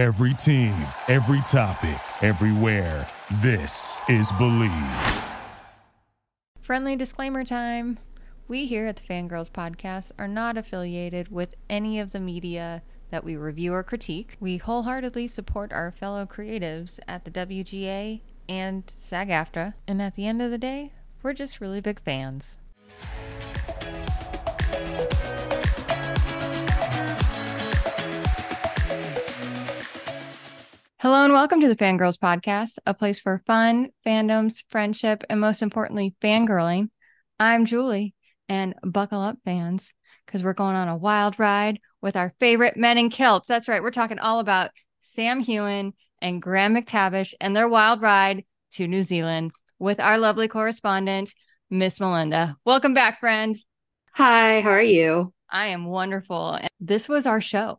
Every team, every topic, everywhere. This is Bleav. Friendly disclaimer time. We here at the Fangirls Podcast are not affiliated with any of the media that we review or critique. We wholeheartedly support our fellow creatives at the WGA and SAG AFTRA, and at the end of the day, we're just really big fans. Hello and welcome to the Fangirls Podcast, a place for fun, fandoms, friendship, and most importantly, fangirling. I'm Julie, and buckle up, fans, because we're going on a wild ride with our favorite men in kilts. That's right, we're talking all about Sam Heughan and Graham McTavish and their wild ride to New Zealand with our lovely correspondent, Miss Melinda. Welcome back, friends. Hi, how are you? I am wonderful. And this was our show.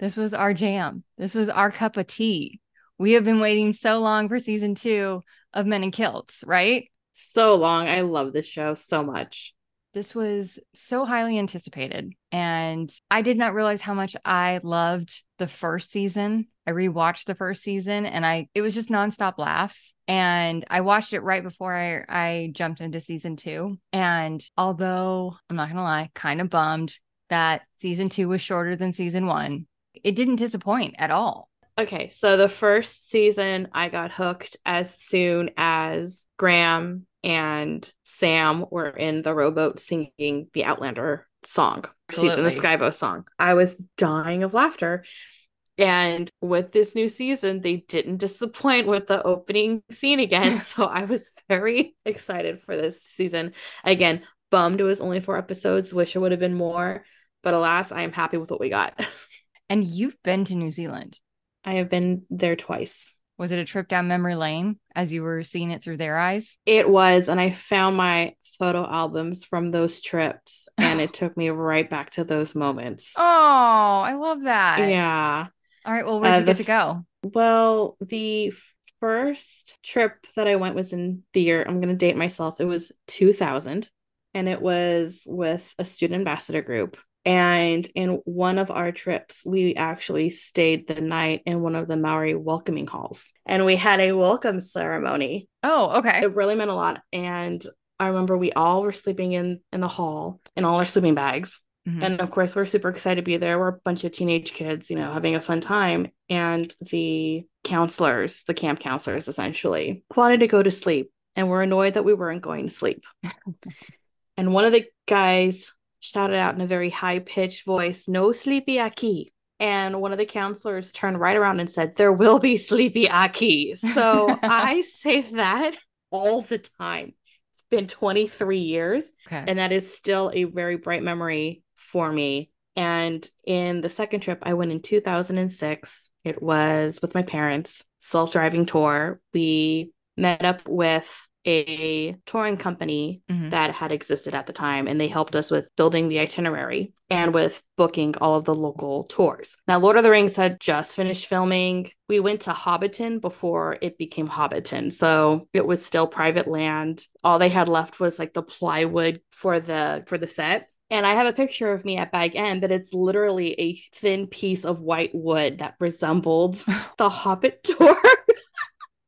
This was our jam. This was our cup of tea. We have been waiting so long for season two of Men in Kilts, right? So long. I love this show so much. This was so highly anticipated. And I did not realize how much I loved the first season. I rewatched the first season and I it was just nonstop laughs. And I watched it right before I, I jumped into season two. And although I'm not gonna lie, kind of bummed that season two was shorter than season one, it didn't disappoint at all. Okay, so the first season I got hooked as soon as Graham and Sam were in the rowboat singing the Outlander song, season the Skye Boat song. I was dying of laughter. And with this new season, they didn't disappoint with the opening scene again. so I was very excited for this season. Again, bummed it was only four episodes, wish it would have been more. But alas, I am happy with what we got. and you've been to New Zealand. I have been there twice. Was it a trip down memory lane as you were seeing it through their eyes? It was. And I found my photo albums from those trips and it took me right back to those moments. Oh, I love that. Yeah. All right. Well, where did uh, you get to go? Well, the first trip that I went was in the year, I'm going to date myself. It was 2000 and it was with a student ambassador group. And in one of our trips, we actually stayed the night in one of the Maori welcoming halls and we had a welcome ceremony. Oh, okay. It really meant a lot. And I remember we all were sleeping in in the hall in all our sleeping bags. Mm-hmm. And of course, we're super excited to be there. We're a bunch of teenage kids, you know, having a fun time. And the counselors, the camp counselors essentially, wanted to go to sleep and were annoyed that we weren't going to sleep. and one of the guys shouted out in a very high pitched voice, No sleepy aki. And one of the counselors turned right around and said, There will be sleepy aki. So I say that all the time. It's been 23 years, okay. and that is still a very bright memory for me. And in the second trip, I went in 2006. It was with my parents, self driving tour. We met up with a touring company mm-hmm. that had existed at the time and they helped us with building the itinerary and with booking all of the local tours. Now Lord of the Rings had just finished filming. We went to Hobbiton before it became Hobbiton. So it was still private land. All they had left was like the plywood for the for the set. And I have a picture of me at Bag End, but it's literally a thin piece of white wood that resembled the Hobbit tour.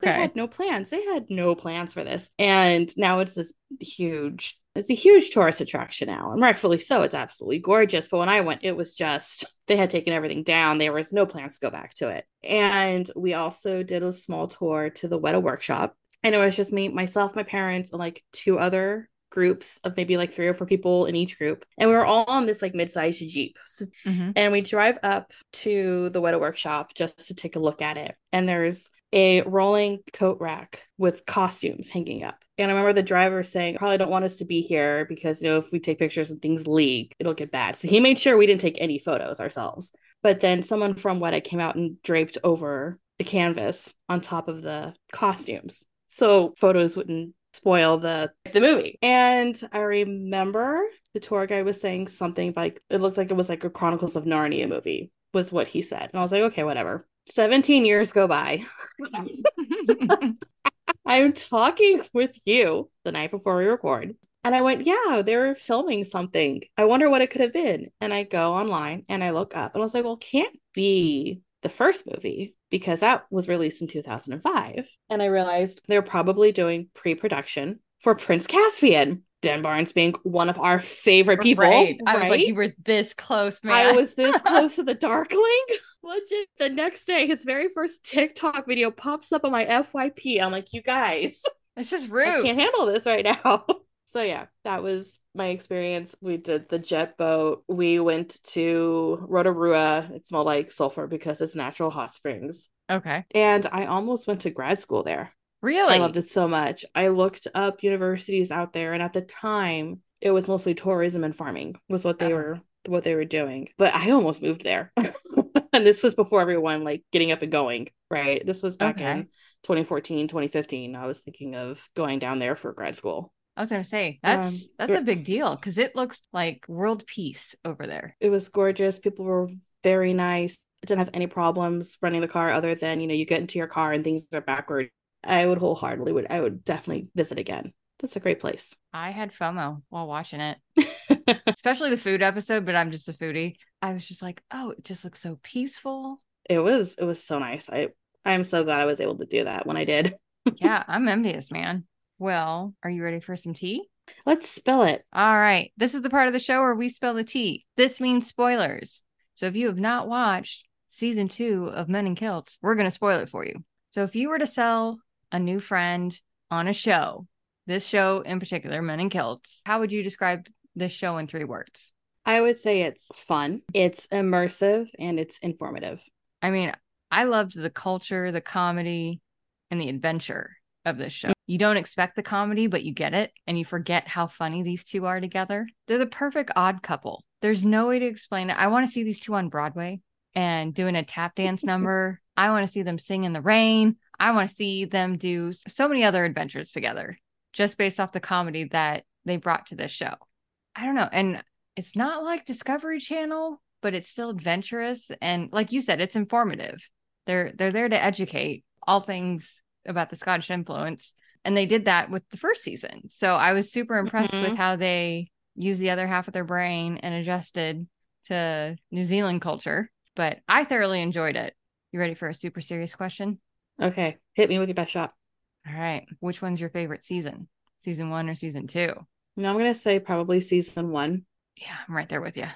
They okay. had no plans. They had no plans for this. And now it's this huge, it's a huge tourist attraction now. And rightfully so. It's absolutely gorgeous. But when I went, it was just, they had taken everything down. There was no plans to go back to it. And we also did a small tour to the Weta workshop. And it was just me, myself, my parents, and like two other groups of maybe like three or four people in each group. And we were all on this like mid-sized Jeep. So, mm-hmm. And we drive up to the Weta workshop just to take a look at it. And there's a rolling coat rack with costumes hanging up. And I remember the driver saying, probably don't want us to be here because, you know, if we take pictures and things leak, it'll get bad. So he made sure we didn't take any photos ourselves. But then someone from Weta came out and draped over the canvas on top of the costumes. So photos wouldn't spoil the the movie. And I remember the tour guide was saying something like it looked like it was like a Chronicles of Narnia movie was what he said. And I was like, okay, whatever. 17 years go by. I'm talking with you the night before we record. And I went, yeah, they were filming something. I wonder what it could have been. And I go online and I look up and I was like, well, can't be the first movie because that was released in 2005. And I realized they're probably doing pre production for Prince Caspian. Ben Barnes being one of our favorite people. Right. I was like, you were this close, man. I was this close to the Darkling. Legit. The next day, his very first TikTok video pops up on my FYP. I'm like, you guys. It's just rude. I can't handle this right now. so yeah, that was my experience. We did the jet boat. We went to Rotorua. It's more like sulfur because it's natural hot springs. Okay. And I almost went to grad school there. Really? I loved it so much. I looked up universities out there and at the time it was mostly tourism and farming was what they uh-huh. were what they were doing. But I almost moved there. and this was before everyone like getting up and going, right? This was back okay. in 2014, 2015. I was thinking of going down there for grad school. I was gonna say that's um, that's a big deal because it looks like world peace over there. It was gorgeous. People were very nice. I didn't have any problems running the car other than you know you get into your car and things are backward. I would wholeheartedly would I would definitely visit again. That's a great place. I had FOMO while watching it, especially the food episode. But I'm just a foodie. I was just like, oh, it just looks so peaceful. It was. It was so nice. I I'm so glad I was able to do that when I did. yeah, I'm envious, man. Well, are you ready for some tea? Let's spill it. All right. This is the part of the show where we spill the tea. This means spoilers. So if you have not watched season two of Men in Kilts, we're going to spoil it for you. So if you were to sell a new friend on a show, this show in particular, Men in Kilts, how would you describe this show in three words? I would say it's fun, it's immersive, and it's informative. I mean, I loved the culture, the comedy, and the adventure of this show. You don't expect the comedy, but you get it and you forget how funny these two are together. They're the perfect odd couple. There's no way to explain it. I want to see these two on Broadway and doing a tap dance number. I want to see them sing in the rain. I want to see them do so many other adventures together just based off the comedy that they brought to this show. I don't know. And it's not like Discovery Channel, but it's still adventurous and like you said, it's informative. They're they're there to educate all things about the Scottish influence. And they did that with the first season. So I was super impressed mm-hmm. with how they used the other half of their brain and adjusted to New Zealand culture. But I thoroughly enjoyed it. You ready for a super serious question? Okay. Hit me with your best shot. All right. Which one's your favorite season? Season one or season two? No, I'm going to say probably season one. Yeah, I'm right there with you.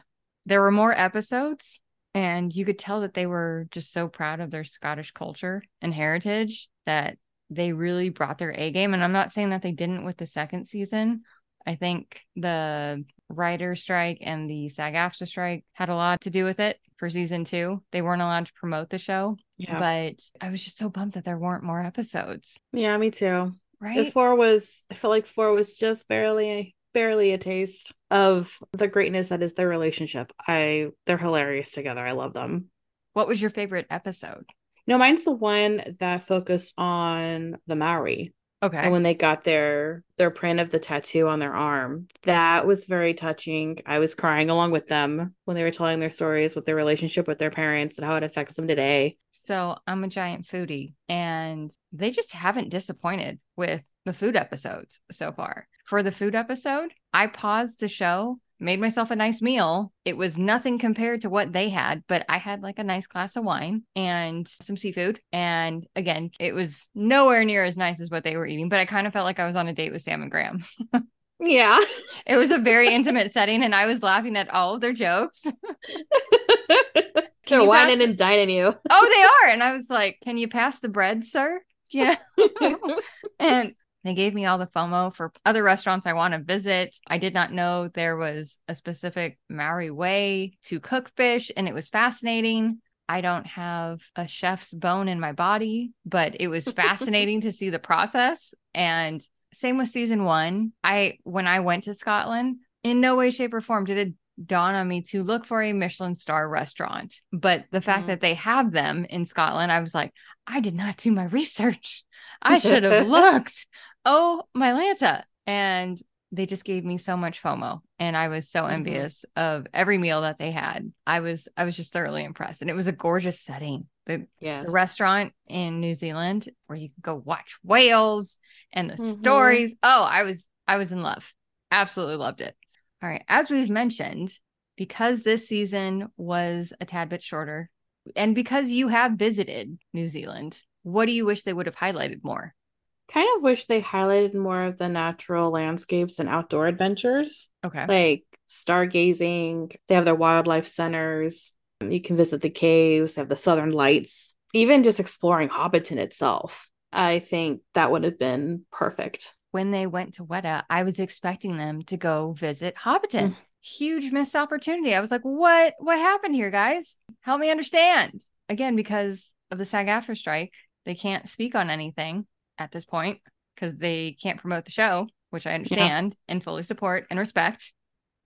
There were more episodes, and you could tell that they were just so proud of their Scottish culture and heritage that they really brought their A game. And I'm not saying that they didn't with the second season. I think the writer strike and the SAG AFTRA strike had a lot to do with it for season two. They weren't allowed to promote the show. Yeah. But I was just so bummed that there weren't more episodes. Yeah, me too. Right. The four was I felt like four was just barely barely a taste of the greatness that is their relationship. I they're hilarious together. I love them. What was your favorite episode? No, mine's the one that focused on the Maori. Okay. And when they got their their print of the tattoo on their arm, that was very touching. I was crying along with them when they were telling their stories with their relationship with their parents and how it affects them today. So I'm a giant foodie, and they just haven't disappointed with the food episodes so far. For the food episode, I paused the show made myself a nice meal. It was nothing compared to what they had, but I had like a nice glass of wine and some seafood. And again, it was nowhere near as nice as what they were eating, but I kind of felt like I was on a date with Sam and Graham. yeah. It was a very intimate setting, and I was laughing at all of their jokes. They're whining and dining you. oh, they are. And I was like, Can you pass the bread, sir? Yeah. and they gave me all the FOMO for other restaurants I want to visit. I did not know there was a specific Maori way to cook fish, and it was fascinating. I don't have a chef's bone in my body, but it was fascinating to see the process. And same with season one. I, when I went to Scotland, in no way, shape, or form did it dawn on me to look for a Michelin star restaurant. But the fact mm-hmm. that they have them in Scotland, I was like, I did not do my research. I should have looked oh, my Lanta. And they just gave me so much FOMO and I was so mm-hmm. envious of every meal that they had. I was I was just thoroughly impressed. And it was a gorgeous setting. The, yes. the restaurant in New Zealand where you could go watch whales and the mm-hmm. stories. Oh, I was I was in love. Absolutely loved it. All right. As we've mentioned, because this season was a tad bit shorter And because you have visited New Zealand, what do you wish they would have highlighted more? Kind of wish they highlighted more of the natural landscapes and outdoor adventures. Okay. Like stargazing, they have their wildlife centers. You can visit the caves, they have the southern lights. Even just exploring Hobbiton itself, I think that would have been perfect. When they went to Weta, I was expecting them to go visit Hobbiton. Mm. Huge missed opportunity. I was like, what what happened here, guys? Help me understand. Again, because of the SAG AFTRA strike, they can't speak on anything at this point because they can't promote the show, which I understand yeah. and fully support and respect.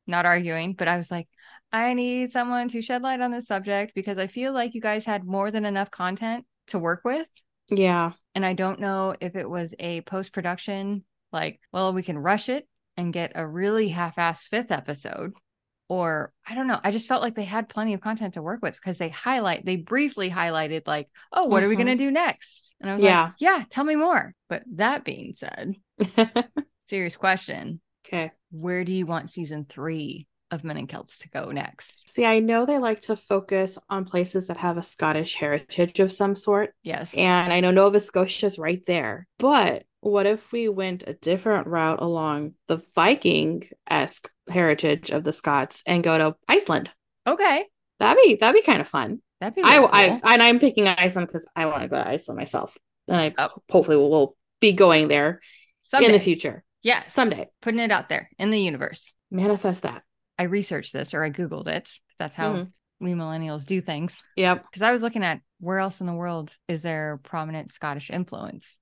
Not arguing, but I was like, I need someone to shed light on this subject because I feel like you guys had more than enough content to work with. Yeah. And I don't know if it was a post production, like, well, we can rush it and get a really half assed fifth episode. Or I don't know. I just felt like they had plenty of content to work with because they highlight, they briefly highlighted, like, oh, what are we going to mm-hmm. do next? And I was yeah. like, yeah, tell me more. But that being said, serious question. Okay. Where do you want season three of Men and Kilts to go next? See, I know they like to focus on places that have a Scottish heritage of some sort. Yes. And I know Nova Scotia's right there. But what if we went a different route along the Viking esque heritage of the Scots and go to Iceland? Okay. That'd be that'd be kind of fun. That'd be I, cool. I and I'm picking Iceland because I want to go to Iceland myself. And I oh. hopefully will, will be going there Someday. in the future. Yeah. Someday. Putting it out there in the universe. Manifest that. I researched this or I Googled it. That's how mm-hmm. we millennials do things. Yep. Because I was looking at where else in the world is there prominent Scottish influence?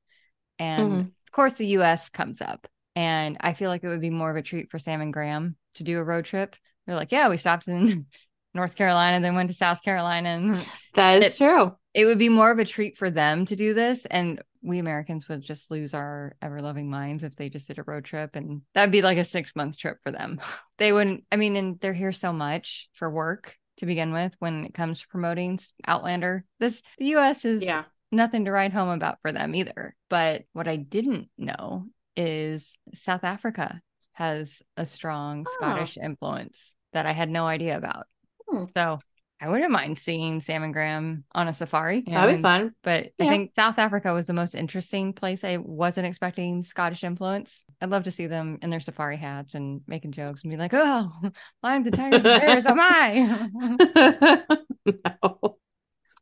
And mm-hmm. Of course, the US comes up. And I feel like it would be more of a treat for Sam and Graham to do a road trip. They're like, yeah, we stopped in North Carolina, then went to South Carolina. And that is it, true. It would be more of a treat for them to do this. And we Americans would just lose our ever loving minds if they just did a road trip. And that'd be like a six month trip for them. They wouldn't, I mean, and they're here so much for work to begin with when it comes to promoting Outlander. This, the US is yeah. Nothing to write home about for them either. But what I didn't know is South Africa has a strong oh. Scottish influence that I had no idea about. Hmm. So I wouldn't mind seeing Sam and Graham on a safari. That'd be fun. But yeah. I think South Africa was the most interesting place. I wasn't expecting Scottish influence. I'd love to see them in their safari hats and making jokes and be like, oh, and tigers and bears, am I? no.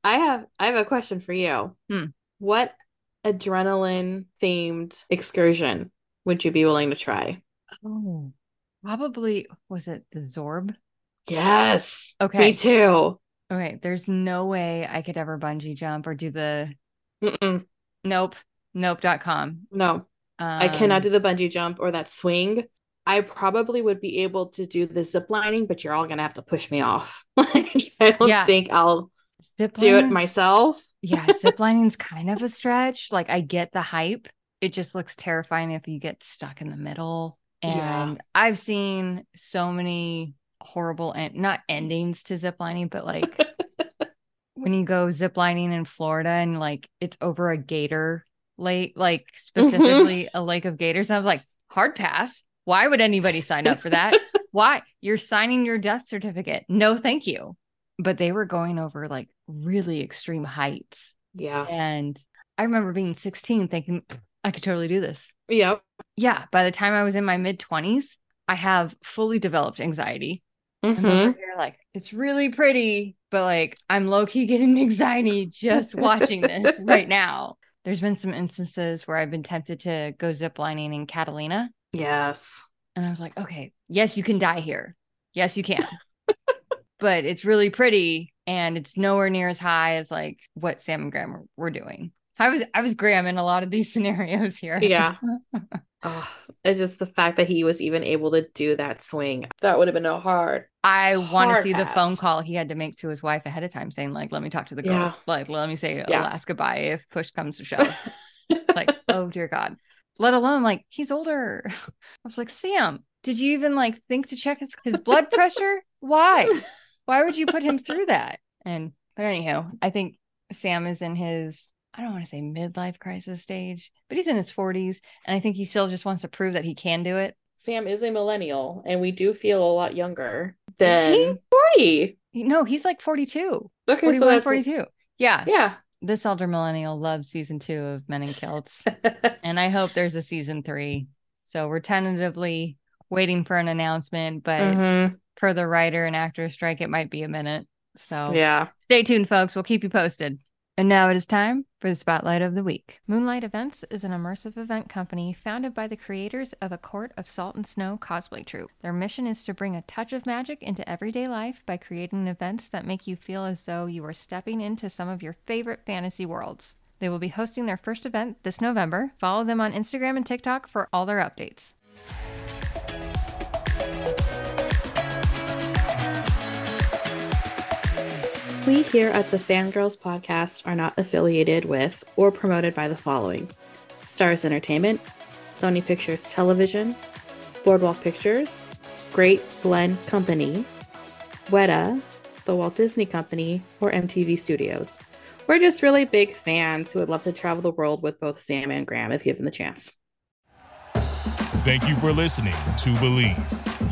I have I have a question for you. Hmm. What adrenaline themed excursion would you be willing to try? Oh, probably was it the Zorb? Yes. Okay. Me too. Okay. There's no way I could ever bungee jump or do the. Mm-mm. Nope. Nope.com. No. Um, I cannot do the bungee jump or that swing. I probably would be able to do the zip lining, but you're all gonna have to push me off. like, I don't yeah. think I'll zip do it myself. yeah, ziplining's kind of a stretch. Like I get the hype. It just looks terrifying if you get stuck in the middle. And yeah. I've seen so many horrible and not endings to ziplining, but like when you go ziplining in Florida and like it's over a gator lake, like specifically mm-hmm. a lake of gators. And I was like, hard pass. Why would anybody sign up for that? Why? You're signing your death certificate. No, thank you. But they were going over like really extreme heights. Yeah. And I remember being 16 thinking, I could totally do this. Yep. Yeah. By the time I was in my mid 20s, I have fully developed anxiety. Mm-hmm. Here, like, it's really pretty, but like, I'm low key getting anxiety just watching this right now. There's been some instances where I've been tempted to go ziplining in Catalina. Yes. And I was like, okay, yes, you can die here. Yes, you can. But it's really pretty and it's nowhere near as high as like what Sam and Graham were doing. I was I was Graham in a lot of these scenarios here. Yeah. oh, it's just the fact that he was even able to do that swing. That would have been a hard. I want to see pass. the phone call he had to make to his wife ahead of time, saying like, "Let me talk to the girls. Yeah. Like, let me say yeah. last goodbye if push comes to shove." like, oh dear God. Let alone like he's older. I was like, Sam, did you even like think to check his, his blood pressure? Why? Why would you put him through that? And but anyhow, I think Sam is in his I don't want to say midlife crisis stage, but he's in his 40s. And I think he still just wants to prove that he can do it. Sam is a millennial, and we do feel a lot younger than 40. No, he's like 42. Okay, 41, so that's 42. Yeah. yeah. This elder millennial loves season two of Men in Kilts. and I hope there's a season three. So we're tentatively waiting for an announcement, but Mhm. Per the writer and actor strike, it might be a minute. So yeah. stay tuned, folks. We'll keep you posted. And now it is time for the spotlight of the week. Moonlight Events is an immersive event company founded by the creators of A Court of Salt and Snow cosplay troupe. Their mission is to bring a touch of magic into everyday life by creating events that make you feel as though you are stepping into some of your favorite fantasy worlds. They will be hosting their first event this November. Follow them on Instagram and TikTok for all their updates. We here at the Fangirls podcast are not affiliated with or promoted by the following Starz Entertainment, Sony Pictures Television, Boardwalk Pictures, Great Glen Company, Weta, the Walt Disney Company, or MTV Studios. We're just really big fans who would love to travel the world with both Sam and Graham if given the chance. Thank you for listening to Bleav.